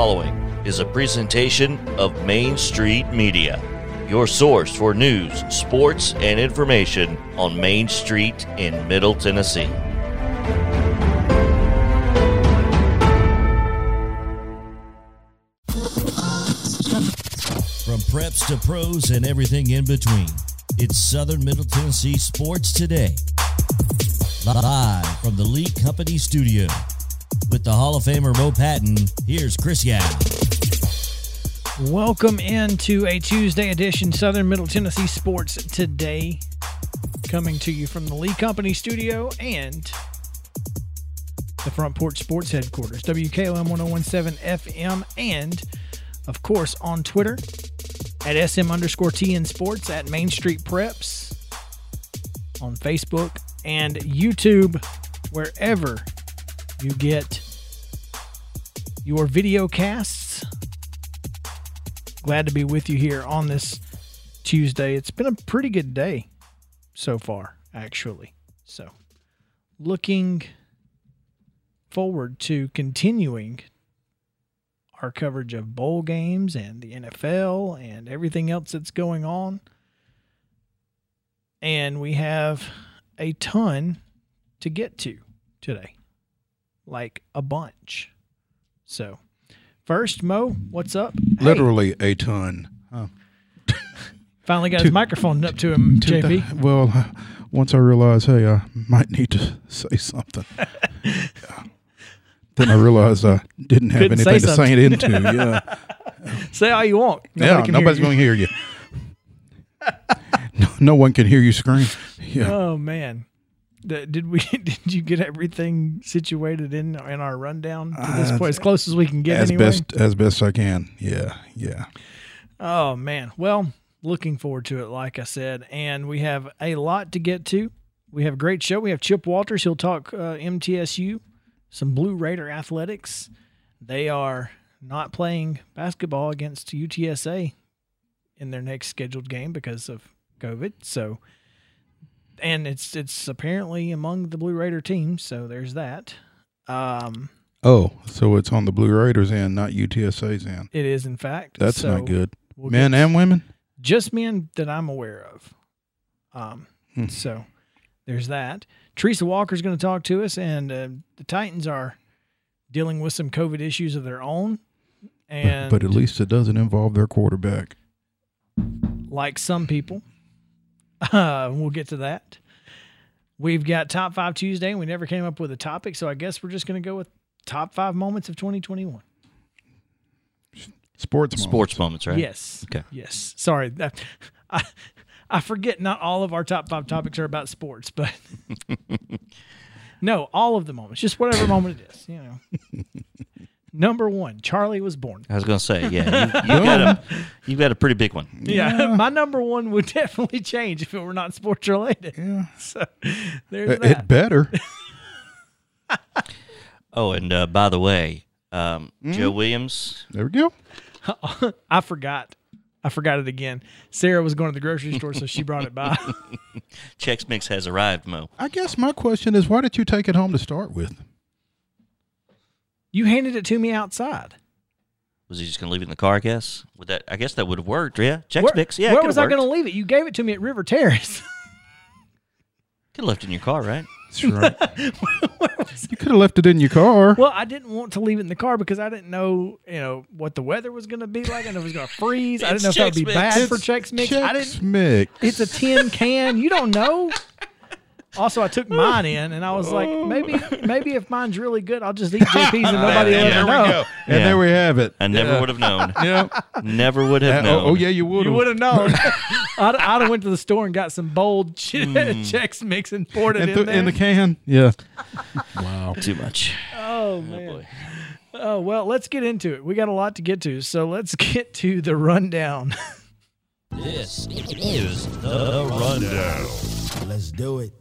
following is a presentation of Main Street Media, your source for news, sports, and information on Main Street in Middle Tennessee. From preps to pros and everything in between, it's Southern Middle Tennessee Sports Today. Live from the Lee Company studio. With the Hall of Famer Mo Patton, here's Chris Yao. Welcome into a Tuesday edition Southern Middle Tennessee Sports Today. Coming to you from the Lee Company studio and the Front Porch Sports headquarters, WKOM 1017 FM, and of course on Twitter at SM underscore TN Sports, at Main Street Preps, on Facebook, and YouTube, wherever you get your video casts. Glad to be with you here on this Tuesday. It's been a pretty good day so far, actually. So, looking forward to continuing our coverage of bowl games and the NFL and everything else that's going on. And we have a ton to get to today, like a bunch. So, first, Mo, what's up? Hey, Literally a ton. Huh. finally got his microphone up to him, To JP. well, uh, once I realized, hey, I might need to say something. Yeah. Then I realized I didn't have Couldn't say anything to say it into. Yeah, Say all you want. Nobody yeah. Nobody's going to hear you. no, no one can hear you scream. Yeah. Oh man, did we? Did you get everything situated in in our rundown to this Uh, point, as close as we can get? as anyway? best as best I can. Yeah, yeah. Oh man. Well, looking forward to it, like I said, and we have a lot to get to. We have a great show. We have Chip Walters. He'll talk uh, MTSU, some Blue Raider athletics. They are not playing basketball against UTSA in their next scheduled game because of COVID. So, and it's it's apparently among the Blue Raider team, So there's that. Um, Oh, so it's on the Blue Raiders end, not UTSA's end. it is in fact. That's So not good. we'll Men and women. just men that I'm aware of. Um, Hmm. so there's that. Teresa Walker's going to talk to us, and uh, the Titans are dealing with some COVID issues of their own, But, and but at least it doesn't involve their quarterback. like some people, uh, we'll get to that. We've got top five Tuesday, and we never came up with a topic, so I guess we're just going to go with top five moments of 2021. Sports. moments. Sports moments, right? Yes. Okay. Yes. Sorry. That, I I forget not all of our top five topics are about sports, but no, all of the moments. Just whatever moment it is, you know. Number one, Charlie was born. I was going to say, yeah, you, you got a you got a pretty big one. Yeah, my number one would definitely change if it were not sports related. Yeah. So there's It, that. it better. Oh, and uh, by the way, um, Mm-hmm. Joe Williams. There we go. I forgot. I forgot it again. Sarah was going to the grocery store, so she brought it by. Chex Mix has arrived, Mo. I guess my question is, why did you take it home to start with? You handed it to me outside. Was he just going to leave it in the car? I guess. Would that? I guess that would have worked. Yeah, Chex Where, Mix. Yeah, where was I going to leave it? You gave it to me at River Terrace. Could have left it in your car, right? That's right. you could have left it in your car. Well, I didn't want to leave it in the car because I didn't know, you know, what the weather was going to be like. I know it was going to freeze. I didn't It's know if that would be Mix. bad for It's Chex Mix. I didn't. Mix. It's a tin can. You don't know. Also, I took mine in, and I was like, maybe, maybe if mine's really good, I'll just eat JP's and nobody will ever there know. we go. And Yeah. there we have it. I never Yeah. would have known. Yeah. never would have Uh, known. oh, oh, yeah, you would You have. would have known. I'd, I'd have went to the store and got some bold che- Chex Mix and poured it In, in the- there. in the can. Yeah. wow. Too much. oh man. boy. Oh well, let's get into it. We got a lot to get to, so let's get to the rundown. This is the rundown. Let's do it.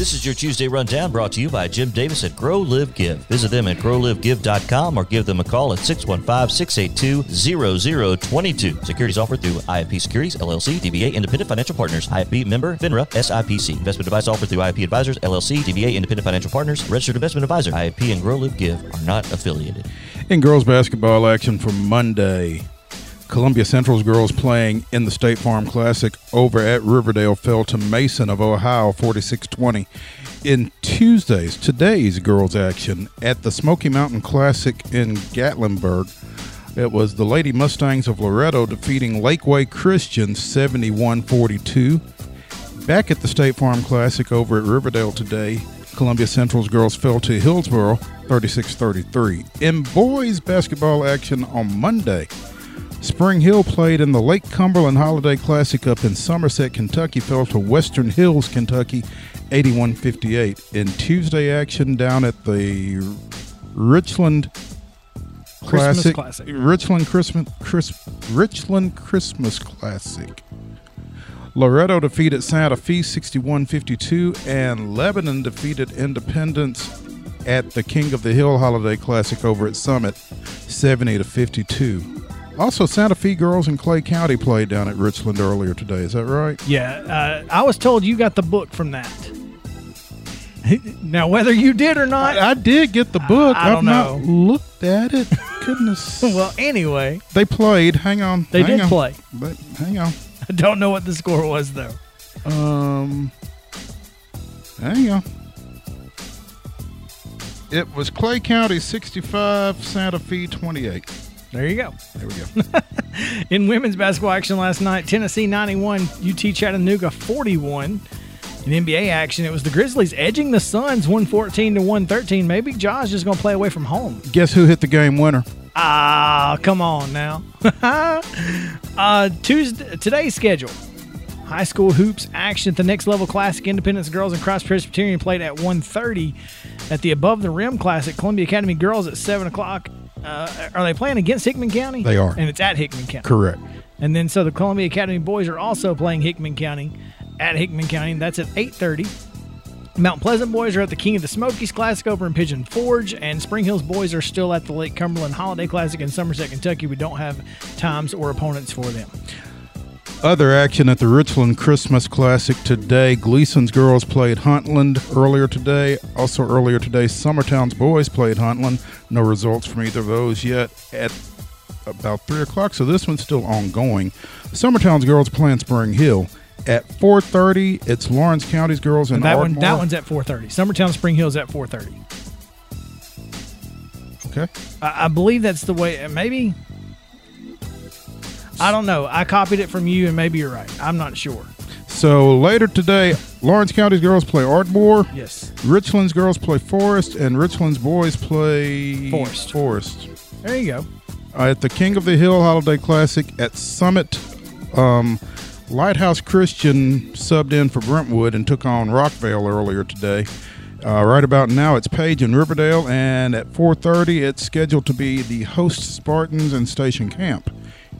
This is your Tuesday Rundown brought to you by Jim Davis at Grow Live Give. Visit them at growlivegive.com or give them a call at 615-682-0022. Securities offered through IFP Securities, LLC, DBA Independent Financial Partners, IFP member, FINRA, SIPC. Investment advice offered through IFP Advisors, LLC, DBA Independent Financial Partners, registered investment advisor. IFP and Grow Live Give are not affiliated. In girls basketball action for Monday, Columbia Central's girls playing in the State Farm Classic over at Riverdale fell to Mason of Ohio 46-20. In Tuesday's today's girls action at the Smoky Mountain Classic in Gatlinburg, it was the Lady Mustangs of Loretto defeating Lakeway Christian 71-42. Back at the State Farm Classic over at Riverdale today, Columbia Central's girls fell to Hillsboro 36 33. In boys basketball action on Monday, Spring Hill played in the Lake Cumberland Holiday Classic up in Somerset, Kentucky, fell to Western Hills, Kentucky 81 58. In Tuesday action down at the Richland Christmas Classic, Classic. Richland Christmas Chris, Richland Christmas Classic. Loretto defeated Santa Fe 61 52, and Lebanon defeated Independence at the King of the Hill Holiday Classic over at Summit 70 to 52. Also, Santa Fe girls in Clay County played down at Richland earlier today. Is that right? Yeah, uh, I was told you got the book from that. Now, whether you did or not, I, I did get the book. I don't have not looked at it. Goodness. well, anyway, they played. Hang on. they hang did on. play. But hang on. I don't know what the score was though. Um, hang on. It was Clay County 65, Santa Fe 28. There you go. There we go. In women's basketball action last night, Tennessee 91, UT Chattanooga 41. In NBA action, it was the Grizzlies edging the Suns 114 to 113. Maybe Josh is going to play away from home. Guess who hit the game winner? Ah, come on now. uh, Tuesday, today's schedule. High school hoops action at the next level classic. Independence girls and Cross Presbyterian played at 1.30 at the Above the Rim Classic. Columbia Academy girls at 7 o'clock. Uh, are they playing against Hickman County? They are. And it's at Hickman County. Correct. And then so the Columbia Academy boys are also playing Hickman County at Hickman County. And that's at 8:30. Mount Pleasant boys are at the King of the Smokies Classic over in Pigeon Forge, and Spring Hills boys are still at the Lake Cumberland Holiday Classic in Somerset, Kentucky. We don't have times or opponents for them. Other action at the Richland Christmas Classic today. Gleason's girls played Huntland earlier today. Also earlier today, Summertown's boys played Huntland. No results from either of those yet at about 3 o'clock, so this one's still ongoing. Summertown's girls playing Spring Hill. At 4.30, it's Lawrence County's girls and And that one, that one's at 4:30. Summertown Spring Hill's at 4:30. Okay. I, I believe that's the way. Maybe. I don't know. I copied it from you, and maybe you're right. I'm not sure. So later today, Lawrence County's girls play Ardmore. Yes. Richland's girls play Forest, and Richland's boys play Forest. Forest. There you go. Uh, at the King of the Hill Holiday Classic at Summit, um, Lighthouse Christian subbed in for Brentwood and took on Rockvale earlier today. Uh, right about now, it's Page and Riverdale, and at 4:30, it's scheduled to be the host Spartans and Station Camp.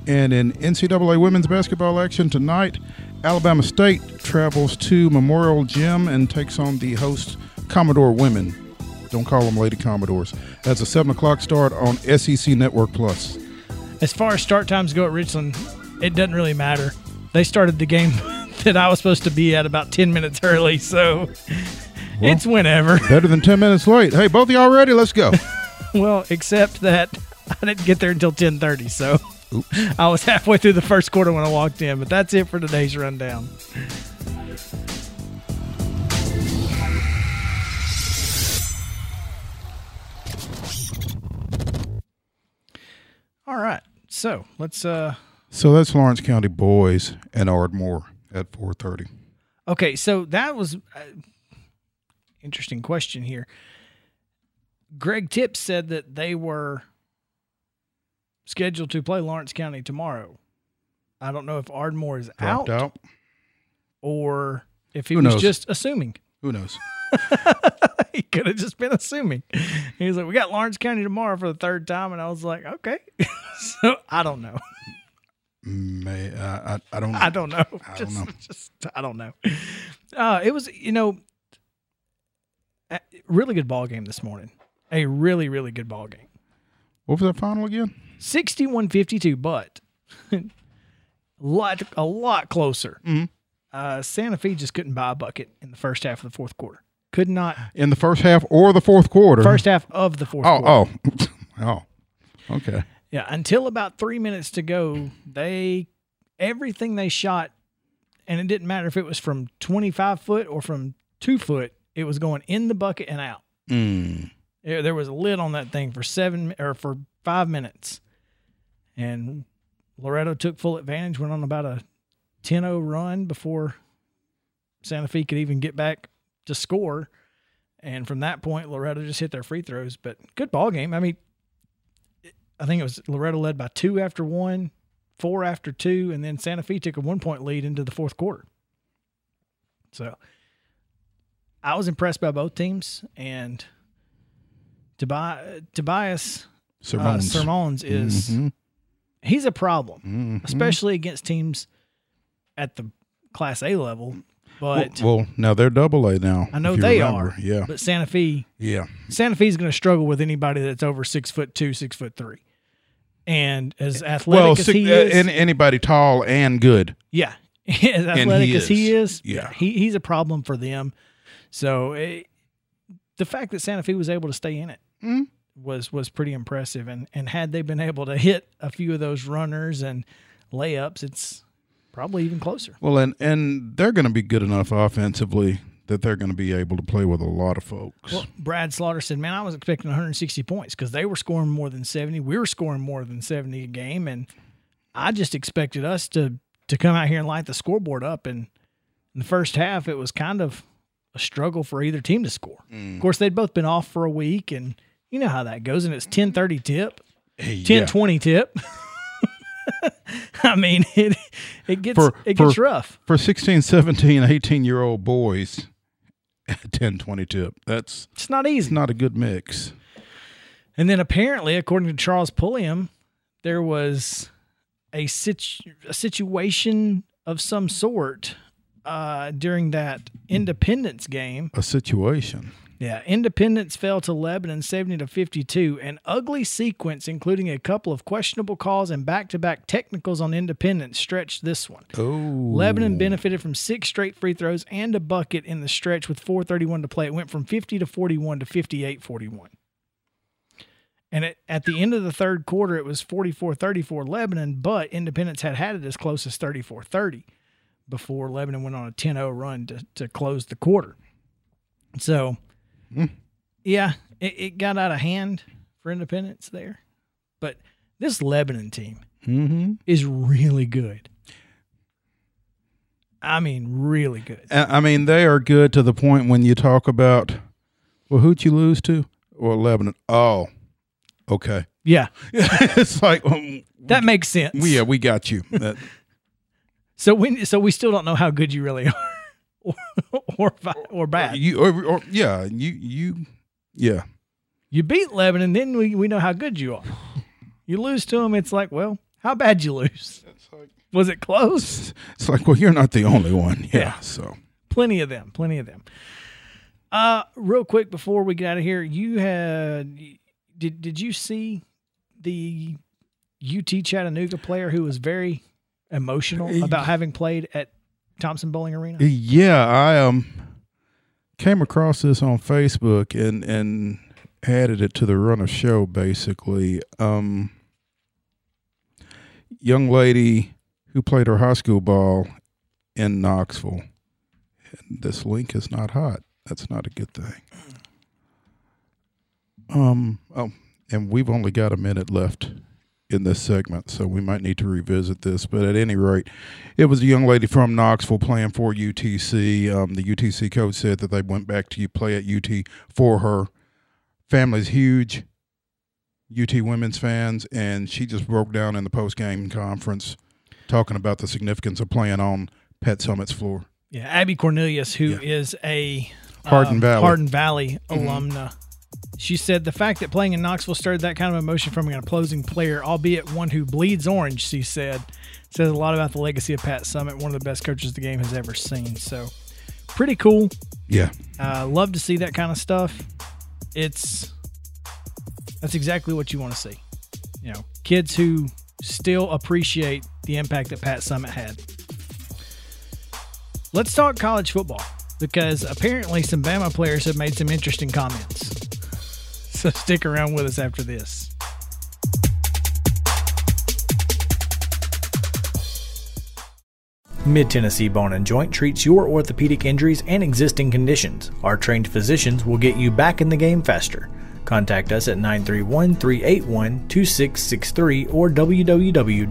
And in NCAA women's basketball action tonight, Alabama State travels to Memorial Gym and takes on the host Commodore women. Don't call them Lady Commodores. That's a seven o'clock start on SEC Network Plus. As far as start times go at Richland, it doesn't really matter. They started the game that I was supposed to be at about 10 minutes early, so it's whenever. Better than 10 minutes late. Hey, both of y'all ready? Let's go. well, except that I didn't get there until 10:30, so I was halfway through the first quarter when I walked in, but that's it for today's rundown. All right. So, let's uh so that's Lawrence County boys and Ardmore at 4:30. Okay, so that was uh, interesting question here. Greg Tips said that they were scheduled to play Lawrence County tomorrow. I don't know if Ardmore is out, out. or if he Who was knows? just assuming. Who knows? he could have just been assuming. He was like, "We got Lawrence County tomorrow for the third time," and I was like, "Okay." so I don't know. May uh, I, I don't know. I don't know. I just, don't know. just I don't know. Uh, it was you know, a really good ball game this morning. A really really good ball game. What was that final again? 61-52, but lot a lot closer. Mhm. Uh, Santa Fe just couldn't buy a bucket in the first half of the fourth quarter. Could not In the first half or the fourth quarter? first half of the fourth Oh, quarter. oh. oh. Okay. Yeah, until about three minutes to go, they everything they shot, and it didn't matter if it was from twenty five foot or from two foot, it was going in the bucket and out. Mm. There there was a lid on that thing for seven or for five minutes, and Loretto took full advantage. Went on about a 10-0 run before Santa Fe could even get back to score. And from that point, Loretto just hit their free throws. But good ball game. I mean, I think it was Loretto led by two after one, four after two, and then Santa Fe took a one point lead into the fourth quarter. So I was impressed by both teams, and Tobias, Tobias uh, Sermons. Sermons is Mhm. He's a problem, Mhm. especially against teams at the Class A level. But well, well, now they're double A now. I know they remember. are. Yeah. But Santa Fe, Yeah. Santa Fe's going to struggle with anybody that's over six foot two, six foot three, and as athletic Well, as sick- he uh, is, an- anybody tall and good. yeah, as athletic he as he is. is, Yeah. he he's a problem for them. So eh, the fact that Santa Fe was able to stay in it Mhm. Was was pretty impressive, and and had they been able to hit a few of those runners and layups, it's probably even closer. Well, and and they're going to be good enough offensively that they're going to be able to play with a lot of folks. Well, Brad Slaughter said, "Man, I was expecting 160 points because they were scoring more than 70. We were scoring more than 70 a game, and I just expected us to to come out here and light the scoreboard up. And in the first half, it was kind of a struggle for either team to score. Mm. Of course, they'd both been off for a week, and you know how that goes. And it's 10:30 tip, Hey, 10:20 tip. I mean, it it gets For- it gets for- rough. for 16, 17, 18 year old boys, 10, 20 tip. That's It's not easy. it's not a good mix. And then apparently, according to Charles Pulliam, there was a, situ- a situation of some sort uh, during that Independence game. A situation. Yeah, Independence fell to Lebanon 70 to 52. An ugly sequence, including a couple of questionable calls and back to back technicals on Independence, stretched this one. Oh, Lebanon benefited from six straight free throws and a bucket in the stretch with 431 to play. It went from 50 to 41 to 58 41. And it, at the end of the third quarter, it was 44 34 Lebanon, but Independence had had it as close as 34 30 before Lebanon went on a 10 0 run to, to close the quarter. So, yeah, it, it got out of hand for Independence there. But this Lebanon team Mm-hmm. is really good. I mean, really good. I mean, they are good to the point when you talk about, well, who'd you lose to? Well, Lebanon. Oh, okay. Yeah, it's like, um, that makes sense. yeah, we got you. That, So we so we still don't know how good you really are, or or, fi- or bad. you, or, or, yeah, you, you, yeah. You beat Lebanon, then we, we know how good you are. You lose to them, it's like, well, how bad you lose? Was it close? It's like, well, you're not the only one. Yeah. Yeah. So, Plenty of them. Plenty of them. Uh, real quick before we get out of here, you had did did you see the UT Chattanooga player who was very emotional about having played at Thompson-Boling Arena? yeah, I um came across this on Facebook and and added it to the run of show. Basically, um, young lady who played her high school ball in Knoxville. And this link is not hot. That's not a good thing. Um. Oh, and we've only got a minute left in this segment, so we might need to revisit this. But at any rate, it was a young lady from Knoxville playing for UTC. Um, the UTC coach said that they went back to play at UT for her. Family's huge UT women's fans, and she just broke down in the post game conference talking about the significance of playing on Pat Summitt's floor. Yeah, Abby Cornelius, who Yeah. is a Hardin um, Valley. Mm-hmm. Hardin Valley alumna. She said the fact that playing in Knoxville stirred that kind of emotion from an opposing player, albeit one who bleeds orange, she said, says a lot about the legacy of Pat Summitt, one of the best coaches the game has ever seen. So, pretty cool. Yeah, Uh, love to see that kind of stuff. It's that's exactly what you want to see. You know, kids who still appreciate the impact that Pat Summitt had. Let's talk college football because apparently some Bama players have made some interesting comments. So stick around with us after this. Mid Tennessee Bone and Joint treats your orthopedic injuries and existing conditions. Our trained physicians will get you back in the game faster. Contact us at 931 381 2663 or www.mtbj.net.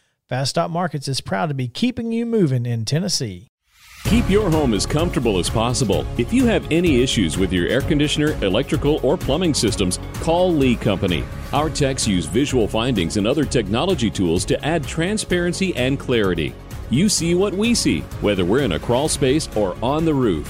Fast Stop Markets is proud to be keeping you moving in Tennessee. Keep your home as comfortable as possible. If you have any issues with your air conditioner, electrical, or plumbing systems, call Lee Company. Our techs use visual findings and other technology tools to add transparency and clarity. You see what we see, whether we're in a crawl space or on the roof.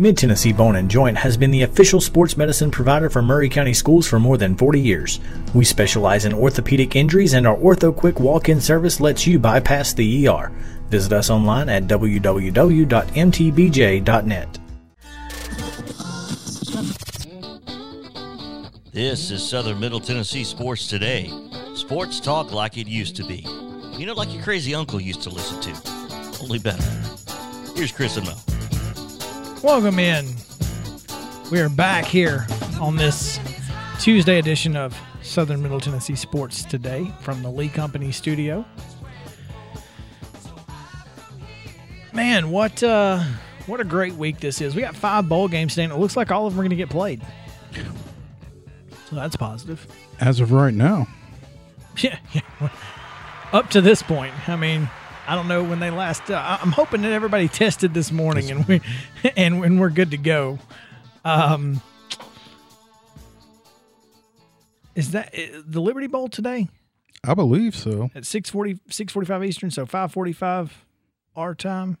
Mid Tennessee Bone and Joint has been the official sports medicine provider for Maury County Schools for more than 40 years. We specialize in orthopedic injuries, and our Ortho Quick walk in service lets you bypass the ER. Visit us online at www.mtbj.net. This is Southern Middle Tennessee Sports Today. Sports talk like it used to be. You know, like your crazy uncle used to listen to. Only better. Here's Chris and Mo. Welcome in. We are back here on this Tuesday edition of Southern Middle Tennessee Sports Today from the Lee Company studio. Man, what uh what a great week this is. We got five bowl games today, and it looks like all of them are going to get played. So that's positive. As of right now, Yeah, yeah. Up to this point, I mean, I don't know when they last. Uh, I'm hoping that everybody tested this morning and we and when we're good to go. Um, is that uh, the Liberty Bowl today I believe so. at 6:40 6:45 Eastern, so 5:45 our time?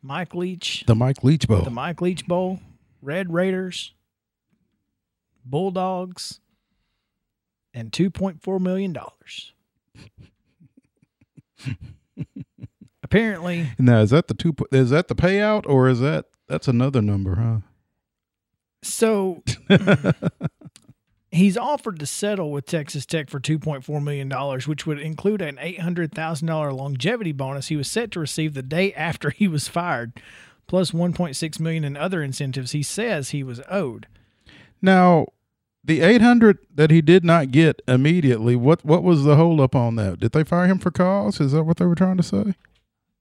Mike Leach, The Mike Leach Bowl. the Mike Leach Bowl, Red Raiders, Bulldogs, and 2.4 million dollars. Apparently, now, is that the two? Is that the payout, or is that that's another number? Huh? so he's offered to settle with Texas Tech for 2.4 million dollars, which would include an $800,000 longevity bonus he was set to receive the day after he was fired, plus 1.6 million in other incentives he says he was owed. Now, the eight hundred that he did not get immediately. What what was the hold up on that? Did they fire him for cause? Is that what they were trying to say?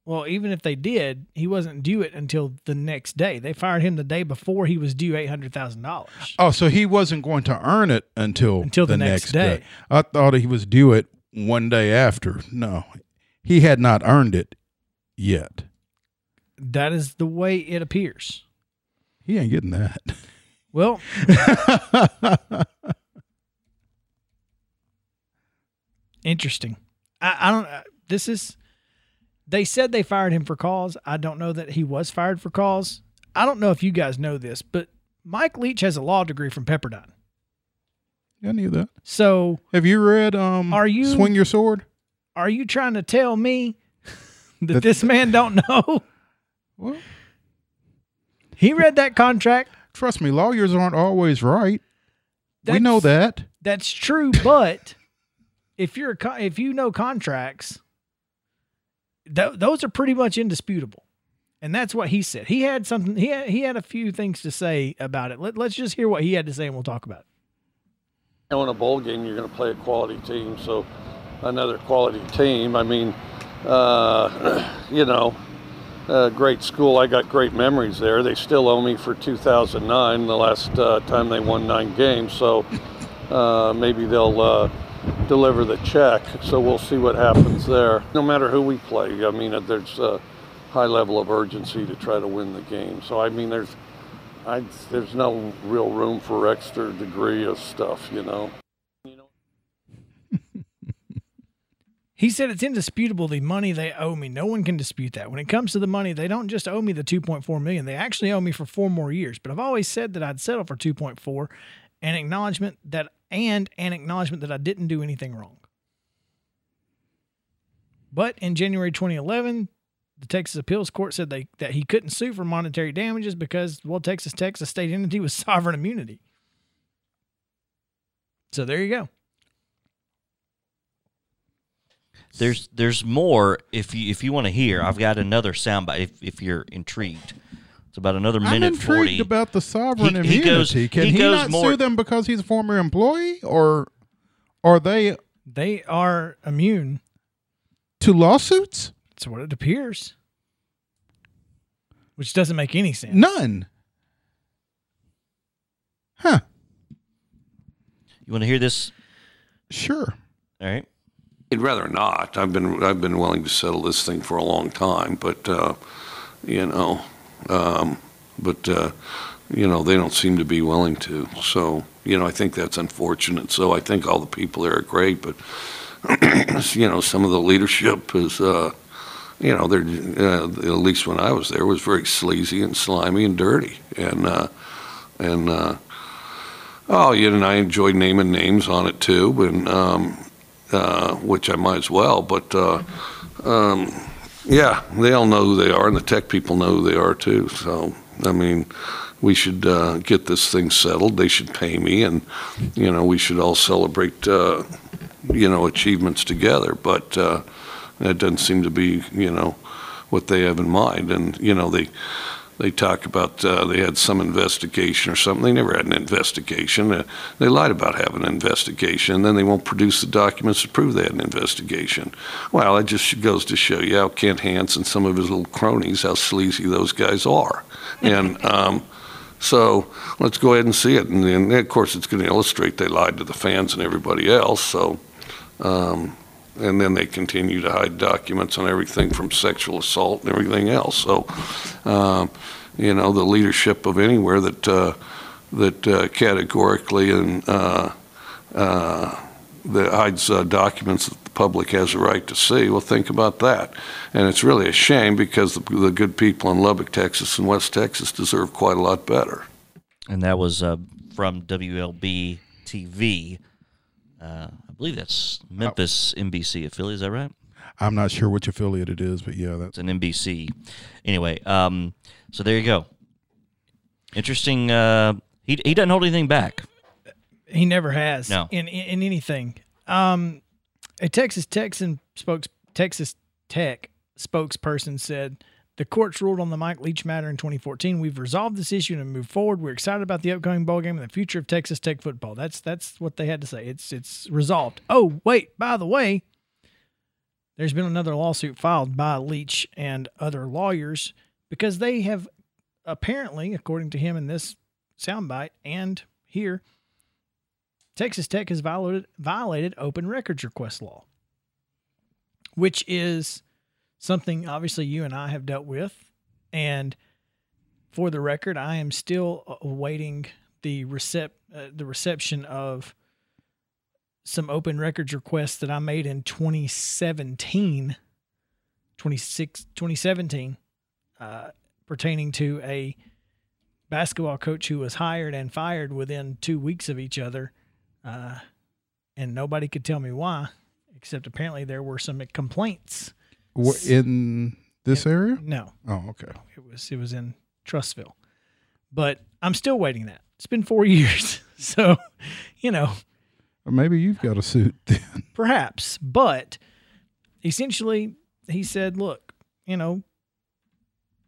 Well, even if they did, he wasn't due it until the next day. They fired him the day before he was due eight hundred thousand dollars. Oh, so he wasn't going to earn it until Until the next day. I thought he was due it one day after. No, he had not earned it yet. That is the way it appears. He ain't getting that. Well, interesting. I, I don't. uh, This is. They said they fired him for cause. I don't know that he was fired for cause. I don't know if you guys know this, but Mike Leach has a law degree from Pepperdine. I knew that. So, Have you read um Are you- Swing Your Sword? are you trying to tell me that That- this man don't know? Well, He read that contract. trust me, lawyers aren't always right. we know that. That's true, but if you're a if you know contracts, th- those are pretty much indisputable, and that's what he said. He had something. He had, he had a few things to say about it. Let, let's just hear what he had to say, and we'll talk about it. know, in a bowl game, you're going to play a quality team. So, another quality team. I mean, uh, you know, a great school. I got great memories there. They still owe me for 2009, the last uh, time they won nine games. So uh, maybe they'll uh, deliver the check. So we'll see what happens there. No matter who we play, I mean, uh, there's a high level of urgency to try to win the game. So I mean, there's I, there's no real room for extra degree of stuff, you know. He said it's indisputable the money they owe me. No one can dispute that. When it comes to the money, they don't just owe me the 2.4 million. They actually owe me for four more years. But I've always said that I'd settle for 2.4 and acknowledgement that and an acknowledgement that I didn't do anything wrong. But in January 2011, the Texas Appeals Court said they that he couldn't sue for monetary damages because well Texas Tech, a state entity with sovereign immunity. So there you go. There's there's more if you if you want to hear. I've got another soundbite if if you're intrigued. It's about another minute I'm intrigued 40. about the sovereign He- he immunity. goes- Can he he, goes not more- sue them because he's a former employee, or are they They are immune. to lawsuits? That's what it appears. Which doesn't make any sense. None. Huh? You want to hear this? Sure. All right. I'd rather not. I've been I've been willing to settle this thing for a long time, but uh, you know, um, but uh, you know they don't seem to be willing to. So you know, I think that's unfortunate. So I think all the people there are great, but you know, some of the leadership is. Uh, you know, they're uh, at least when I was there was very sleazy and slimy and dirty, and uh, and uh, oh, yeah, and I enjoyed naming names on it too, and um, uh, which I might as well. But um, yeah, they all know who they are, and the tech people know who they are too. So I mean, we should uh, get this thing settled. They should pay me, and you know, we should all celebrate uh, you know achievements together. But uh, that doesn't seem to be you know what they have in mind, and you know they they talk about uh, they had some investigation or something. They never had an investigation. Uh, they lied about having an investigation, and then they won't produce the documents to prove they had an investigation. Well, it just goes to show you how Kent Hance and some of his little cronies, how sleazy those guys are. And um, so let's go ahead and see it. And then, of course, it's going to illustrate they lied to the fans and everybody else. So. Um, and then they continue to hide documents on everything from sexual assault and everything else. So, um, you know, the leadership of anywhere that uh, that uh, categorically and uh, uh, that hides uh, documents that the public has a right to see. Well, think about that. And it's really a shame because the, the good people in Lubbock, Texas, and West Texas deserve quite a lot better. And that was uh, from WLB TV. I believe that's Memphis NBC affiliate. Is that right? I'm not sure which affiliate it is, but yeah, It's that's an NBC. Anyway, um, so there you go. Interesting. Uh, he he doesn't hold anything back. He never has. No. In in, in anything. Um, a Texas Texan spokes Texas Tech spokesperson said the courts ruled on the Mike Leach matter in 2014. We've resolved this issue and moved forward. We're excited about the upcoming bowl game and the future of Texas Tech football. That's that's what they had to say. It's it's resolved. Oh wait, by the way, there's been another lawsuit filed by Leach and other lawyers because they have apparently, according to him in this soundbite and here, Texas Tech has violated violated open records request law, which is something obviously you and I have dealt with. And for the record, I am still awaiting the recep- uh, the reception of some open records requests that I made in 2017, 26, 2017, uh, pertaining to a basketball coach who was hired and fired within two weeks of each other. Uh, and nobody could tell me why, except apparently there were some complaints. In this area. No, Oh, okay. it was it was in Trussville, but I'm still waiting that. It's been four years, so you know Or maybe you've got a suit then. perhaps, but essentially he said, "Look, you know,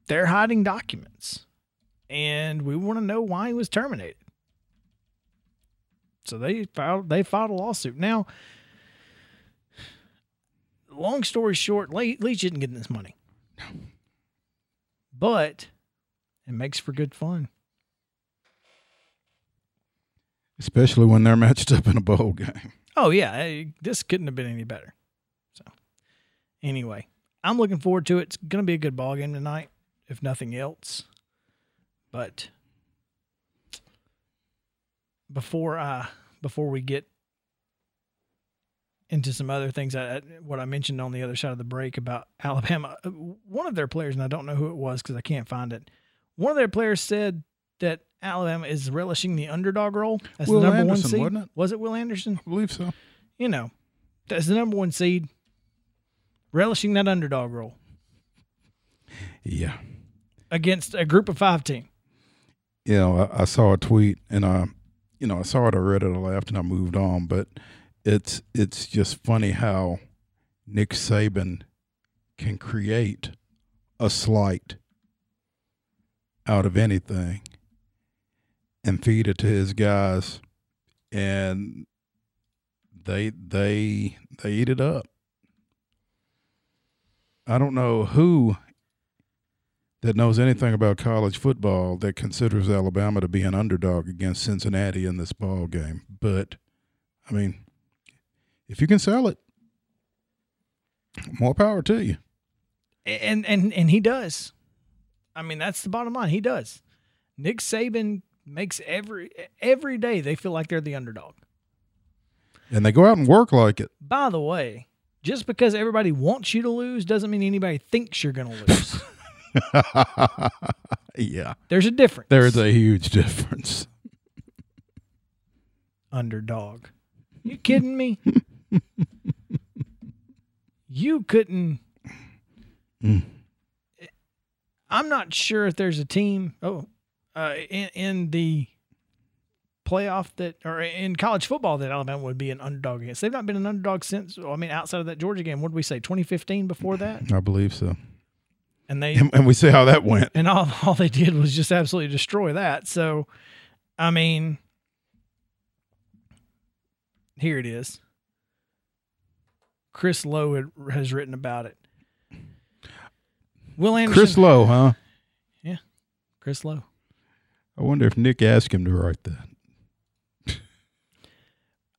they're hiding documents, and we want to know why he was terminated." So they filed they filed a lawsuit. Now, long story short, Le- Leach isn't getting this money. but it makes for good fun. Especially when they're matched up in a bowl game. Oh yeah, eh, this couldn't have been any better. So, anyway, I'm looking forward to it. It's going to be a good ball game tonight, if nothing else. But before I before we get into some other things, I, what I mentioned on the other side of the break about Alabama, uh, one of their players, and I don't know who it was because I can't find it. One of their players said that Alabama is relishing the underdog role as Will the number Anderson, one seed. wasn't it? Was it Will Anderson? I believe so. you know, as the number one seed, relishing that underdog role Yeah. against a group of five team. you know, I, I saw a tweet and I, you know, I saw it, I read it, I laughed, and I moved on. But it's it's just funny how Nick Saban can create a slight out of anything and feed it to his guys, and they they they eat it up. I don't know who that knows anything about college football that considers Alabama to be an underdog against Cincinnati in this ball game. But I mean, if you can sell it, more power to you. And and and he does. I mean, that's the bottom line. He does. Nick Saban makes every every day they feel like they're the underdog. And they go out and work like it. By the way, just because everybody wants you to lose doesn't mean anybody thinks you're going to lose. yeah. There's a difference. There is a huge difference. underdog. You kidding me? you couldn't. Mm. I'm not sure if there's a team. Oh, uh, in in the playoff that or in college football that Alabama would be an underdog against. They've not been an underdog since. I mean, outside of that Georgia game, what did we say? 2015 before that, I believe so. and they And, and we see how that went. and all all they did was just absolutely destroy that. So, I mean, here it is. Chris Low had, has written about it. Will Anderson, Chris Low, huh? Yeah, Chris Low. I wonder if Nick asked him to write that.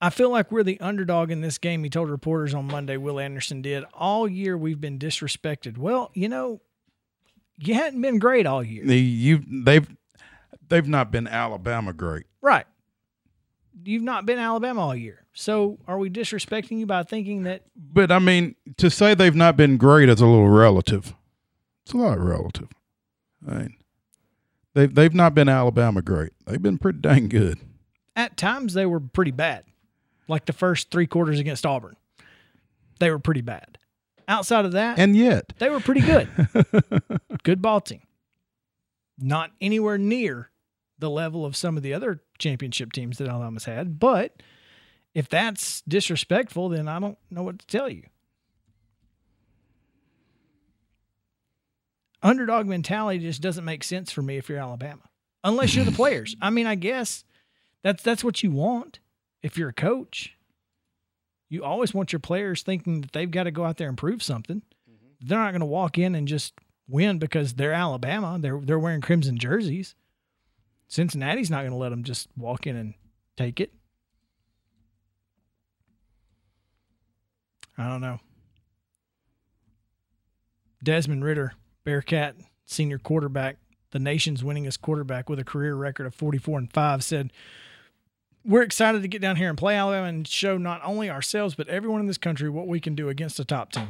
I feel like we're the underdog in this game. He told reporters on Monday. Will Anderson did all year. We've been disrespected. Well, you know, you hadn't been great all year, The, you, they've they've not been Alabama great. right? You've not been Alabama all year. So, are we disrespecting you by thinking that But I mean, to say they've not been great is a little relative. It's a lot relative. I mean, they've they've not been Alabama great. They've been pretty dang good. at times they were pretty bad. Like the first three quarters against Auburn, they were pretty bad. Outside of that, And yet, they were pretty good. good ball team. Not anywhere near the level of some of the other championship teams that Alabama's had. But if that's disrespectful, then I don't know what to tell you. Underdog mentality just doesn't make sense for me if you're Alabama. Unless you're the players. I mean, I guess that's that's what you want if you're a coach. You always want your players thinking that they've got to go out there and prove something. Mm-hmm. They're not going to walk in and just win because they're Alabama. They're they're wearing crimson jerseys. Cincinnati's not going to let them just walk in and take it. I don't know. Desmond Ridder, Bearcat senior quarterback, the nation's winningest quarterback with a career record of 44 and 5, said, We're excited to get down here and play Alabama and show not only ourselves, but everyone in this country what we can do against a top team.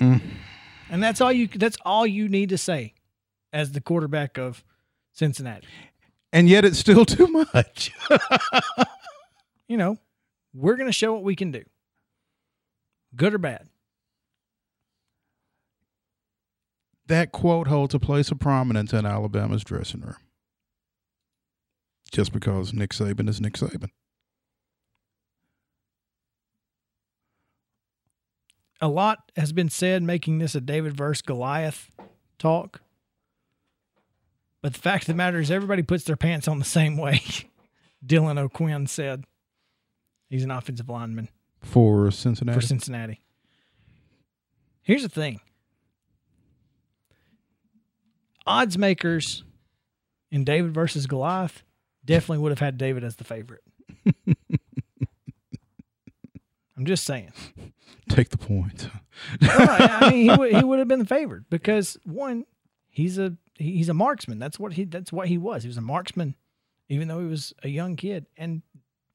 Mm. And that's all you that's all you need to say as the quarterback of Cincinnati. and yet it's still too much. You know, we're going to show what we can do. Good or bad. that quote holds a place of prominence in Alabama's dressing room. Just because Nick Saban is Nick Saban. a lot has been said making this a David versus Goliath talk. But the fact of the matter is, everybody puts their pants on the same way. Dylan O'Quinn said he's an offensive lineman For Cincinnati. for Cincinnati. Here's the thing odds makers in David versus Goliath definitely would have had David as the favorite. I'm just saying. Take the point. I I mean, he would, he would have been the favorite because one, he's a he's a marksman. That's what he that's what he was. He was a marksman, even though he was a young kid. And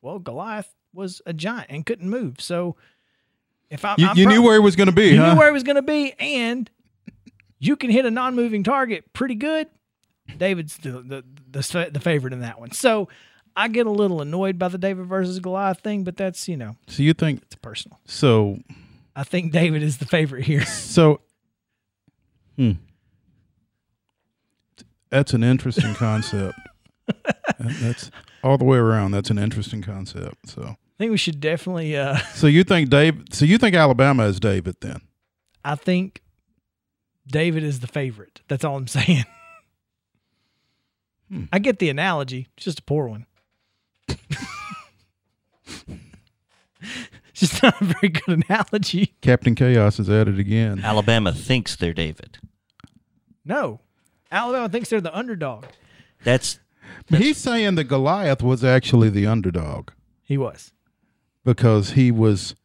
well, Goliath was a giant and couldn't move. So if I You, you prob- knew where he was going to be, you huh? knew where he was going to be, and you can hit a non-moving target pretty good. David's the the the, the favorite in that one. So I get a little annoyed by the David versus Goliath thing, but that's you know so you think it's personal. so? I think David is the favorite here. So, hmm. That's an interesting concept. That's all the way around. That's an interesting concept. So, I think we should definitely. Uh, so you think Dave? So you think Alabama is David then? I think David is the favorite. That's all I'm saying. Hmm. I get the analogy. It's just a poor one. it's just not a very good analogy. Captain Chaos is at it again. Alabama thinks they're David. No, Alabama thinks they're the underdog. That's He's saying that Goliath was actually the underdog He was. Because he was,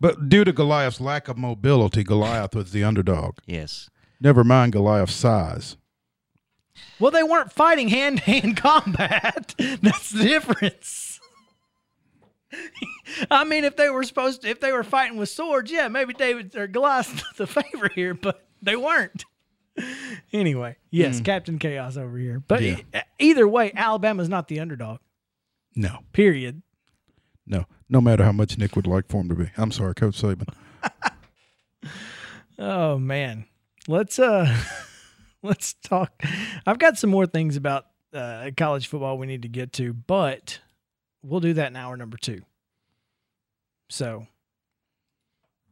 but due to Goliath's lack of mobility, Goliath was the underdog. yes. Never mind Goliath's size. Well, they weren't fighting hand to hand combat. That's the difference. I mean, if they were supposed to, if they were fighting with swords, yeah, maybe David or Goliath's the favorite here, but they weren't. Anyway, yes, hmm. Captain Chaos over here. But Yeah. e- either way, Alabama's not the underdog. No, Period. no, no matter how much Nick would like for him to be. I'm sorry, Coach Saban. Oh man, let's uh, let's talk. I've got some more things about uh, college football we need to get to, but we'll do that in hour number two. So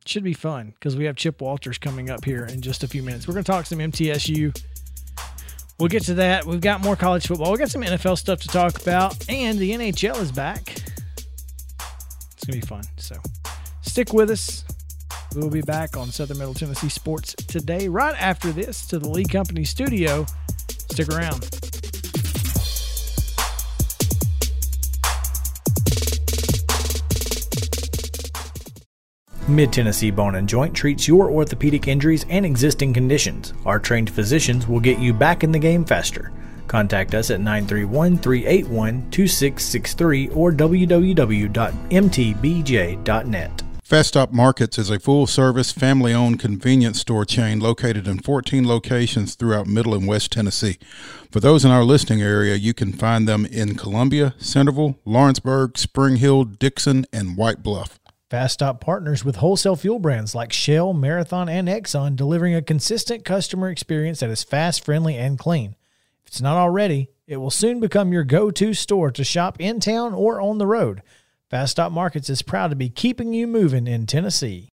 should be fun because we have Chip Walters coming up here in just a few minutes. We're going to talk some MTSU. We'll get to that. We've got more college football. We've got some NFL stuff to talk about, and the NHL is back. It's going to be fun. So stick with us. We'll be back on Southern Middle Tennessee Sports today, right after this, to the Lee Company studio. Stick around. Mid Tennessee Bone and Joint treats your orthopedic injuries and existing conditions. Our trained physicians will get you back in the game faster. Contact us at 931 381 2663 or www.mtbj.net. Fast Stop Markets is a full service, family owned convenience store chain located in 14 locations throughout Middle and West Tennessee. For those in our listing area, you can find them in Columbia, Centerville, Lawrenceburg, Spring Hill, Dickson, and White Bluff. Fast Stop partners with wholesale fuel brands like Shell, Marathon, and Exxon, delivering a consistent customer experience that is fast, friendly, and clean. It's not already, it will soon become your go to store to shop in town or on the road. Fast Stop Markets is proud to be keeping you moving in Tennessee.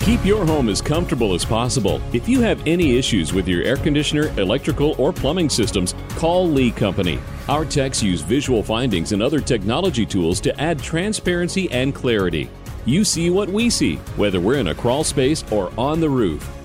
Keep your home as comfortable as possible. If you have any issues with your air conditioner, electrical, or plumbing systems, call Lee Company. Our techs use visual findings and other technology tools to add transparency and clarity. You see what we see, whether we're in a crawl space or on the roof.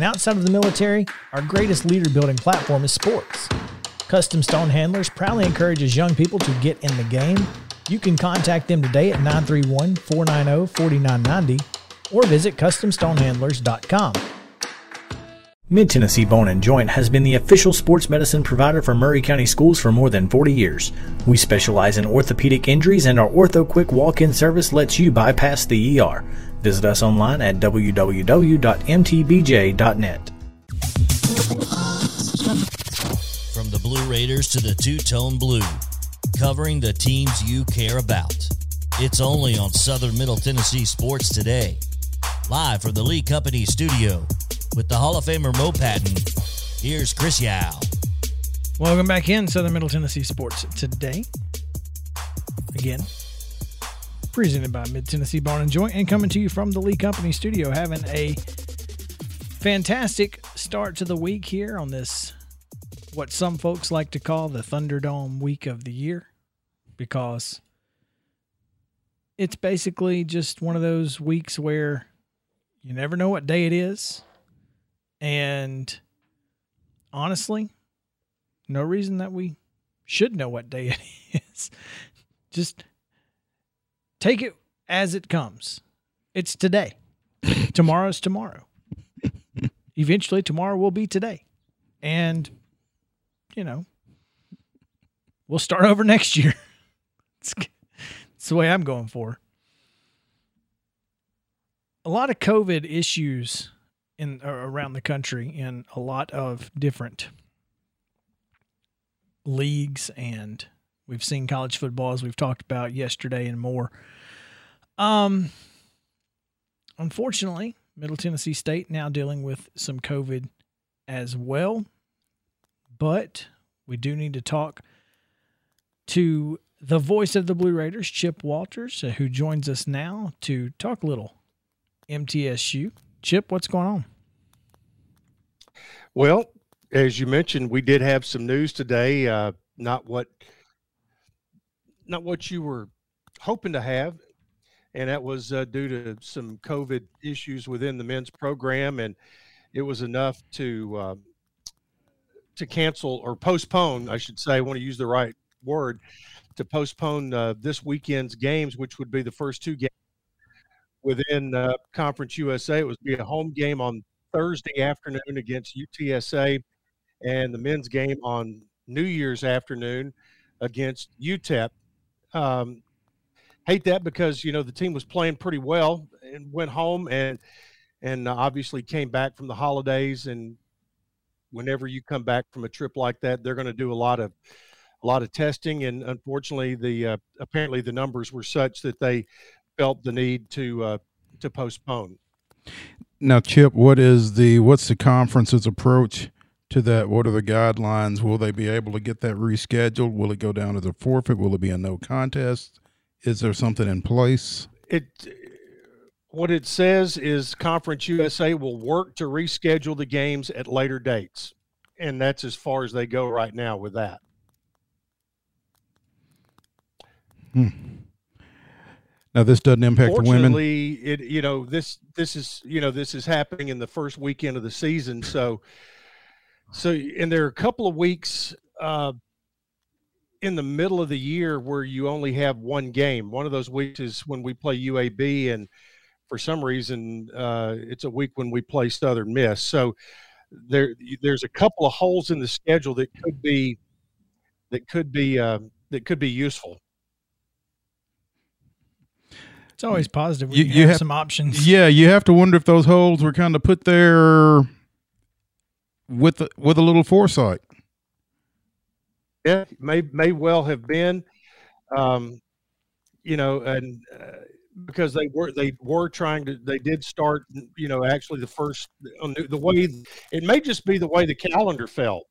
And outside of the military, our greatest leader building platform is sports. Custom Stone Handlers proudly encourages young people to get in the game. You can contact them today at 931 490 4990 or visit CustomStonehandlers.com. Mid Tennessee Bone and Joint has been the official sports medicine provider for Maury County Schools for more than 40 years. We specialize in orthopedic injuries, and our Ortho Quick walk in service lets you bypass the ER. Visit us online at www.mtbj.net. From the Blue Raiders to the Two Tone Blue, covering the teams you care about. It's only on Southern Middle Tennessee Sports Today. Live from the Lee Company studio with the Hall of Famer Mo Patton. Here's Chris Low. Welcome back in Southern Middle Tennessee Sports today. again. Presented by Mid Tennessee Bone and Joint and coming to you from the Lee Company studio, having a fantastic start to the week here on this, what some folks like to call the Thunderdome week of the year, because it's basically just one of those weeks where you never know what day it is. And honestly, no reason that we should know what day it is. Just take it as it comes. It's today. Tomorrow's tomorrow. Eventually, tomorrow will be today. And, you know, we'll start over next year. It's, it's the way I'm going for. A lot of COVID issues in around the country in a lot of different leagues and we've seen college football as we've talked about yesterday and more. Um unfortunately, Middle Tennessee State now dealing with some COVID as well. But we do need to talk to the voice of the Blue Raiders, Chip Walters, uh, who joins us now to talk a little MTSU. Chip, what's going on? Well, as you mentioned, we did have some news today. Uh, not what, not what you were hoping to have, and that was uh, due to some COVID issues within the men's program, and it was enough to uh, to cancel or postpone. I should say. I want to use the right word to postpone uh, this weekend's games, which would be the first two games within uh, Conference USA. It would be a home game on Thursday afternoon against UTSA, and the men's game on New Year's afternoon against UTEP. Um, hate that because you know the team was playing pretty well and went home and and obviously came back from the holidays and whenever you come back from a trip like that they're going to do a lot of a lot of testing and unfortunately the uh, apparently the numbers were such that they felt the need to uh, to postpone. Now chip what is the what's the conference's approach to that what are the guidelines will they be able to get that rescheduled will it go down as a forfeit will it be a no contest is there something in place? It what it says is Conference USA will work to reschedule the games at later dates. And that's as far as they go right now with that. Hmm. Now this doesn't impact the women. it you know this this is you know this is happening in the first weekend of the season, so so and there are a couple of weeks uh, in the middle of the year where you only have one game. One of those weeks is when we play UAB, and for some reason, uh, it's a week when we play Southern Miss. So there, there's a couple of holes in the schedule that could be that could be uh, that could be useful. It's always positive. you, you have, have some options. Yeah, you have to wonder if those holes were kind of put there with with a little foresight. Yeah, may may well have been, um, you know, and uh, because they were they were trying to they did start, you know, actually the first the, way it may just be the way the calendar fell,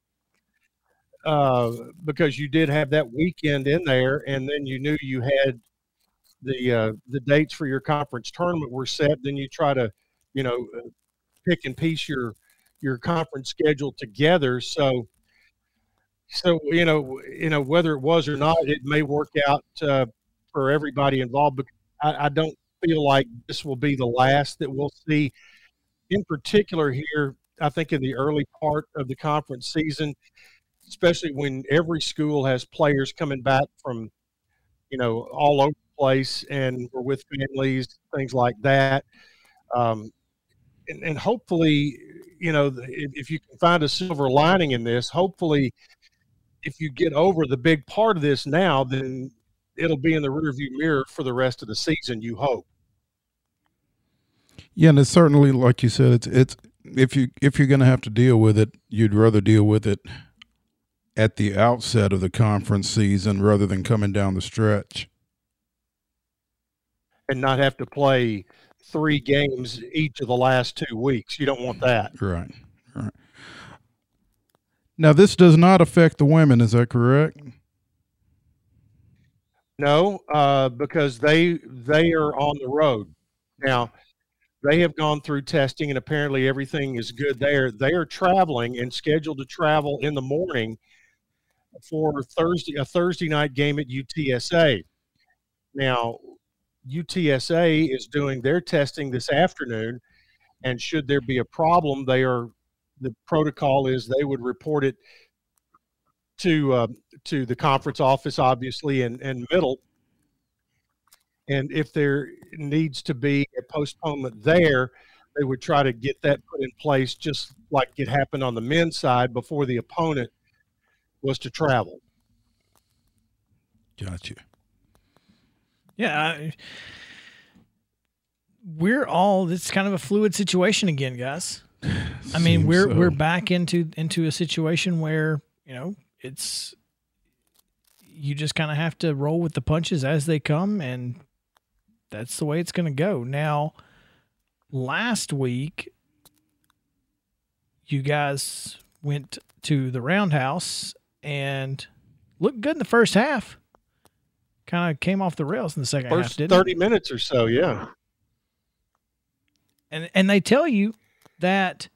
uh, because you did have that weekend in there, and then you knew you had the uh, the dates for your conference tournament were set. Then you try to, you know, uh, pick and piece your your conference schedule together. So so you know, you know whether it was or not, it may work out uh, for everybody involved. But I, I don't feel like this will be the last that we'll see. In particular, here, I think in the early part of the conference season, especially when every school has players coming back from, you know, all over the place and we're with families, things like that. Um, and, and hopefully, you know, if, you can find a silver lining in this, hopefully if you get over the big part of this now, then it'll be in the rearview mirror for the rest of the season. You hope. Yeah, and it's certainly like you said. It's it's if you if you're going to have to deal with it, you'd rather deal with it at the outset of the conference season rather than coming down the stretch, and not have to play three games each of the last two weeks. You don't want that, right? Right. Now, this does not affect the women, is that correct? No, uh, because they they are on the road now. They have gone through testing, and apparently everything is good there. They are traveling and scheduled to travel in the morning for Thursday a Thursday night game at UTSA. Now, UTSA is doing their testing this afternoon, and should there be a problem, they are the protocol is they would report it to uh, to the conference office, obviously, and and middle. And if there needs to be a postponement there, they would try to get that put in place, just like it happened on the men's side before the opponent was to travel. Gotcha. Yeah. I, we're all it's kind of a fluid situation again, guys. I mean, Seems we're so. we're back into into a situation where, you know, it's you just kind of have to roll with the punches as they come and that's the way it's going to go. Now, last week you guys went to the Roundhouse and looked good in the first half. Kind of came off the rails in the second half, First didn't it? thirty minutes or so, yeah. and and they tell you that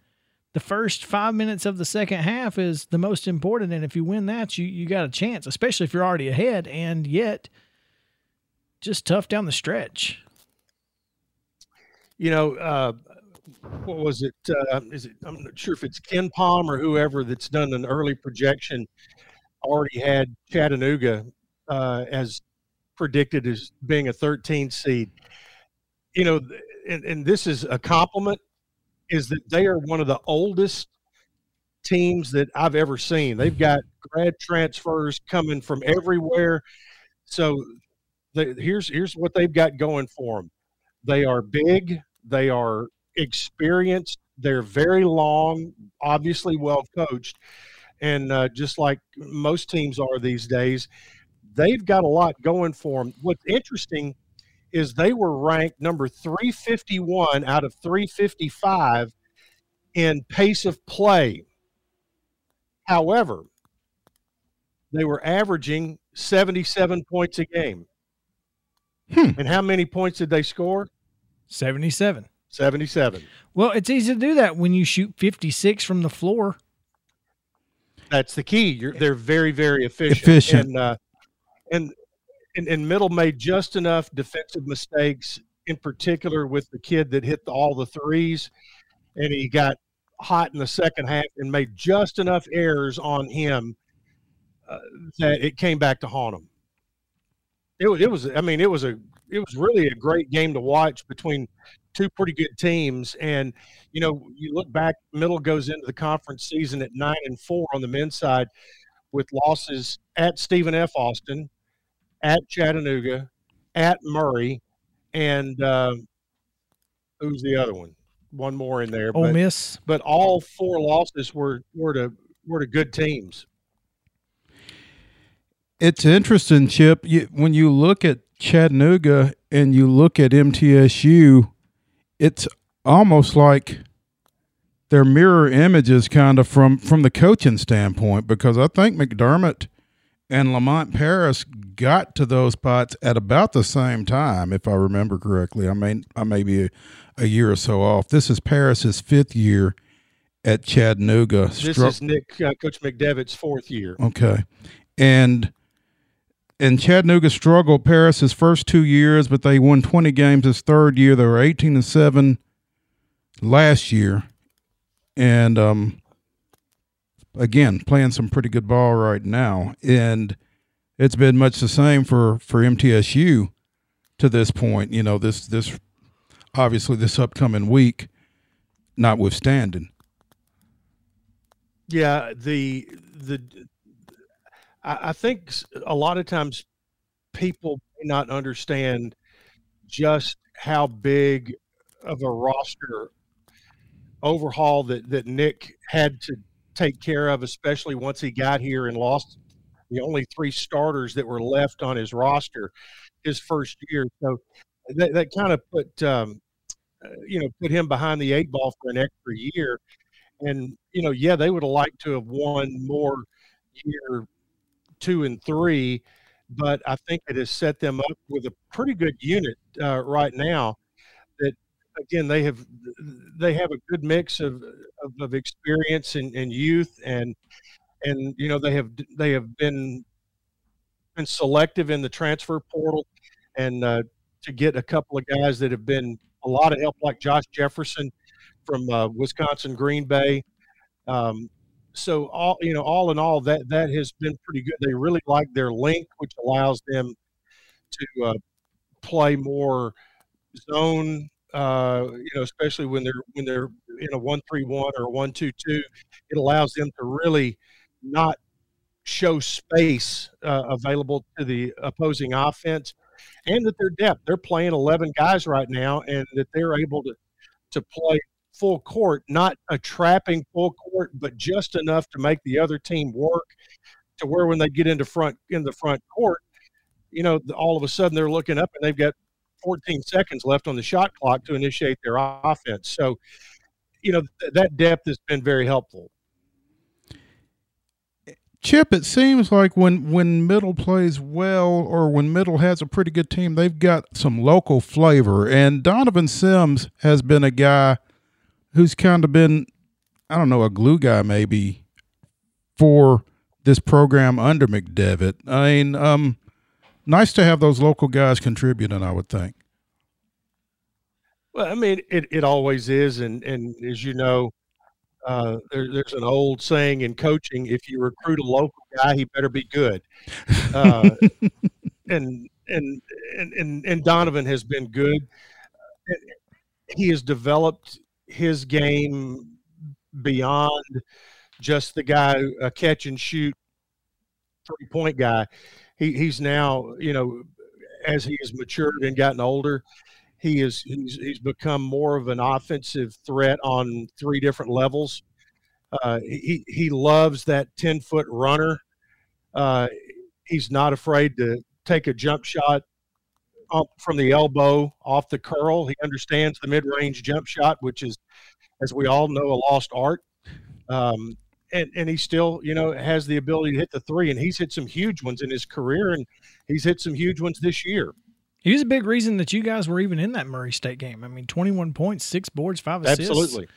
the first five minutes of the second half is the most important, and if you win that, you you got a chance, especially if you're already ahead, and yet just tough down the stretch. you know, uh, what was it? Uh, is it? I'm not sure if it's KenPom or whoever that's done an early projection. Already had Chattanooga uh, as predicted as being a 13 seed. You know, and, and this is a compliment. Is that they are one of the oldest teams that I've ever seen. They've got grad transfers coming from everywhere. So the, here's here's what they've got going for them. They are big. They are experienced. They're very long, obviously well coached, and uh, just like most teams are these days, they've got a lot going for them. What's interesting is they were ranked number 351 out of 355 in pace of play. However, they were averaging 77 points a game. Hmm. And how many points did they score? Seventy-seven. 77. Well, it's easy to do that when you shoot fifty-six from the floor. That's the key. You're, they're very, very efficient. Efficient. And, uh, and, and, and Middle made just enough defensive mistakes, in particular with the kid that hit the, all the threes. And he got hot in the second half and made just enough errors on him uh, that it came back to haunt him. It was, it was, I mean, it was a, it was really a great game to watch between two pretty good teams. And, you know, you look back, Middle goes into the conference season at nine and four on the men's side with losses at Stephen F. Austin, at Chattanooga, at Murray, and uh, who's the other one? One more in there. Ole but, Miss. but all four losses were, were to were to good teams. It's interesting, Chip. You, when you look at Chattanooga and you look at MTSU, it's almost like they're mirror images, kind of from from the coaching standpoint. Because I think McDevitt and Lamont Paris got to those spots at about the same time, if I remember correctly. I may I may be a, a year or so off. This is Paris's fifth year at Chattanooga. This Stru- is Nick uh, Coach McDevitt's fourth year. Okay. And and Chattanooga struggled Paris his first two years, but they won 20 games his third year. They were 18 and 7 last year. And um again, playing some pretty good ball right now. And it's been much the same for for MTSU to this point. You know, this this obviously this upcoming week notwithstanding. Yeah, the the I, I think a lot of times people may not understand just how big of a roster overhaul that that Nick had to take care of, especially once he got here and lost the only three starters that were left on his roster his first year. So that, that kind of put um, uh, you know put him behind the eight ball for an extra year. And you know, yeah, they would have liked to have won more year two and three, but I think it has set them up with a pretty good unit uh, right now. That again, they have they have a good mix of of, of experience and, and youth, and and you know they have they have been been selective in the transfer portal, and uh, to get a couple of guys that have been a lot of help, like Josh Jefferson from uh, Wisconsin Green Bay. Um, so all you know, all in all, that that has been pretty good. They really like their link, which allows them to uh, play more zone. Uh, you know, especially when they're when they're in a one three one or one two two, it allows them to really not show space uh, available to the opposing offense, and that their depth. They're playing eleven guys right now, and that they're able to to play full court, not a trapping full court, but just enough to make the other team work to where when they get into front in the front court, you know, all of a sudden they're looking up and they've got 14 seconds left on the shot clock to initiate their offense. So, you know, th- that depth has been very helpful. Chip, it seems like when when middle plays well or when middle has a pretty good team, they've got some local flavor. And Donovan Sims has been a guy who's kind of been, I don't know, a glue guy maybe for this program under McDevitt. I mean, um, nice to have those local guys contributing, I would think. Well, I mean, it, it always is. And, and as you know, uh, there, there's an old saying in coaching: if you recruit a local guy, he better be good. Uh, and, and and and Donovan has been good. He has developed his game beyond just the guy a catch and shoot three point guy. He, he's now you know as he has matured and gotten older, he is he's, he's become more of an offensive threat on three different levels. Uh, he he loves that ten foot runner. Uh, he's not afraid to take a jump shot from the elbow off the curl. He understands the mid range jump shot, which is, as we all know, a lost art. Um, and, and he still, you know, has the ability to hit the three, and he's hit some huge ones in his career, and he's hit some huge ones this year. He was a big reason that you guys were even in that Murray State game. I mean, 21 points, six boards, five assists. Absolutely.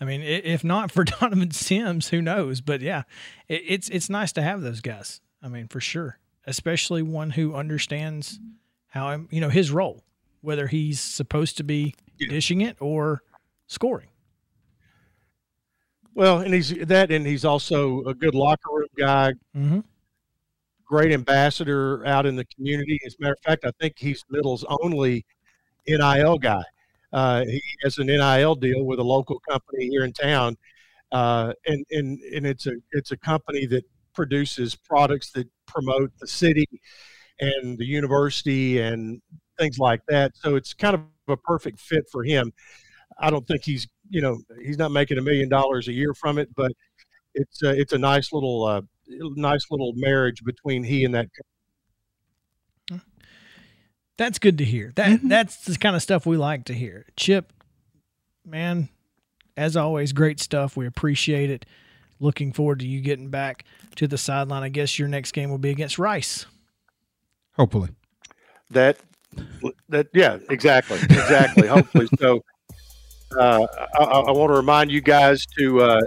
I mean, if not for Donovan Sims, who knows? But yeah, it's it's nice to have those guys. I mean, for sure, especially one who understands how I'm, you know, his role, whether he's supposed to be dishing it or scoring. Well, and he's that, and he's also a good locker room guy. Mm-hmm. Great ambassador out in the community. As a matter of fact, I think he's Middle's only NIL guy. Uh, he has an NIL deal with a local company here in town, uh, and and and it's a it's a company that produces products that promote the city and the university and things like that. So it's kind of a perfect fit for him. I don't think he's, you know, he's not making a million dollars a year from it, but it's a, it's a nice little, uh, nice little marriage between he and that. That's good to hear. That mm-hmm. that's the kind of stuff we like to hear. Chip, man, as always, great stuff. We appreciate it. Looking forward to you getting back to the sideline. I guess your next game will be against Rice. Hopefully. That that yeah, exactly, exactly. Hopefully, so. Uh, I, I, want to remind you guys to uh,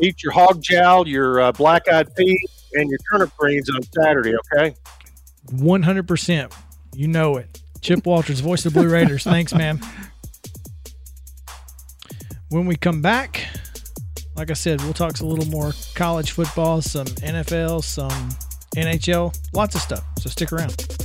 eat your hog jowl, your uh, black-eyed peas, and your turnip greens on Saturday. Okay. One hundred percent. You know it. Chip Walters, voice of the Blue Raiders. Thanks, man. When we come back, like I said, we'll talk a little more college football, some NFL, some NHL, lots of stuff. So stick around.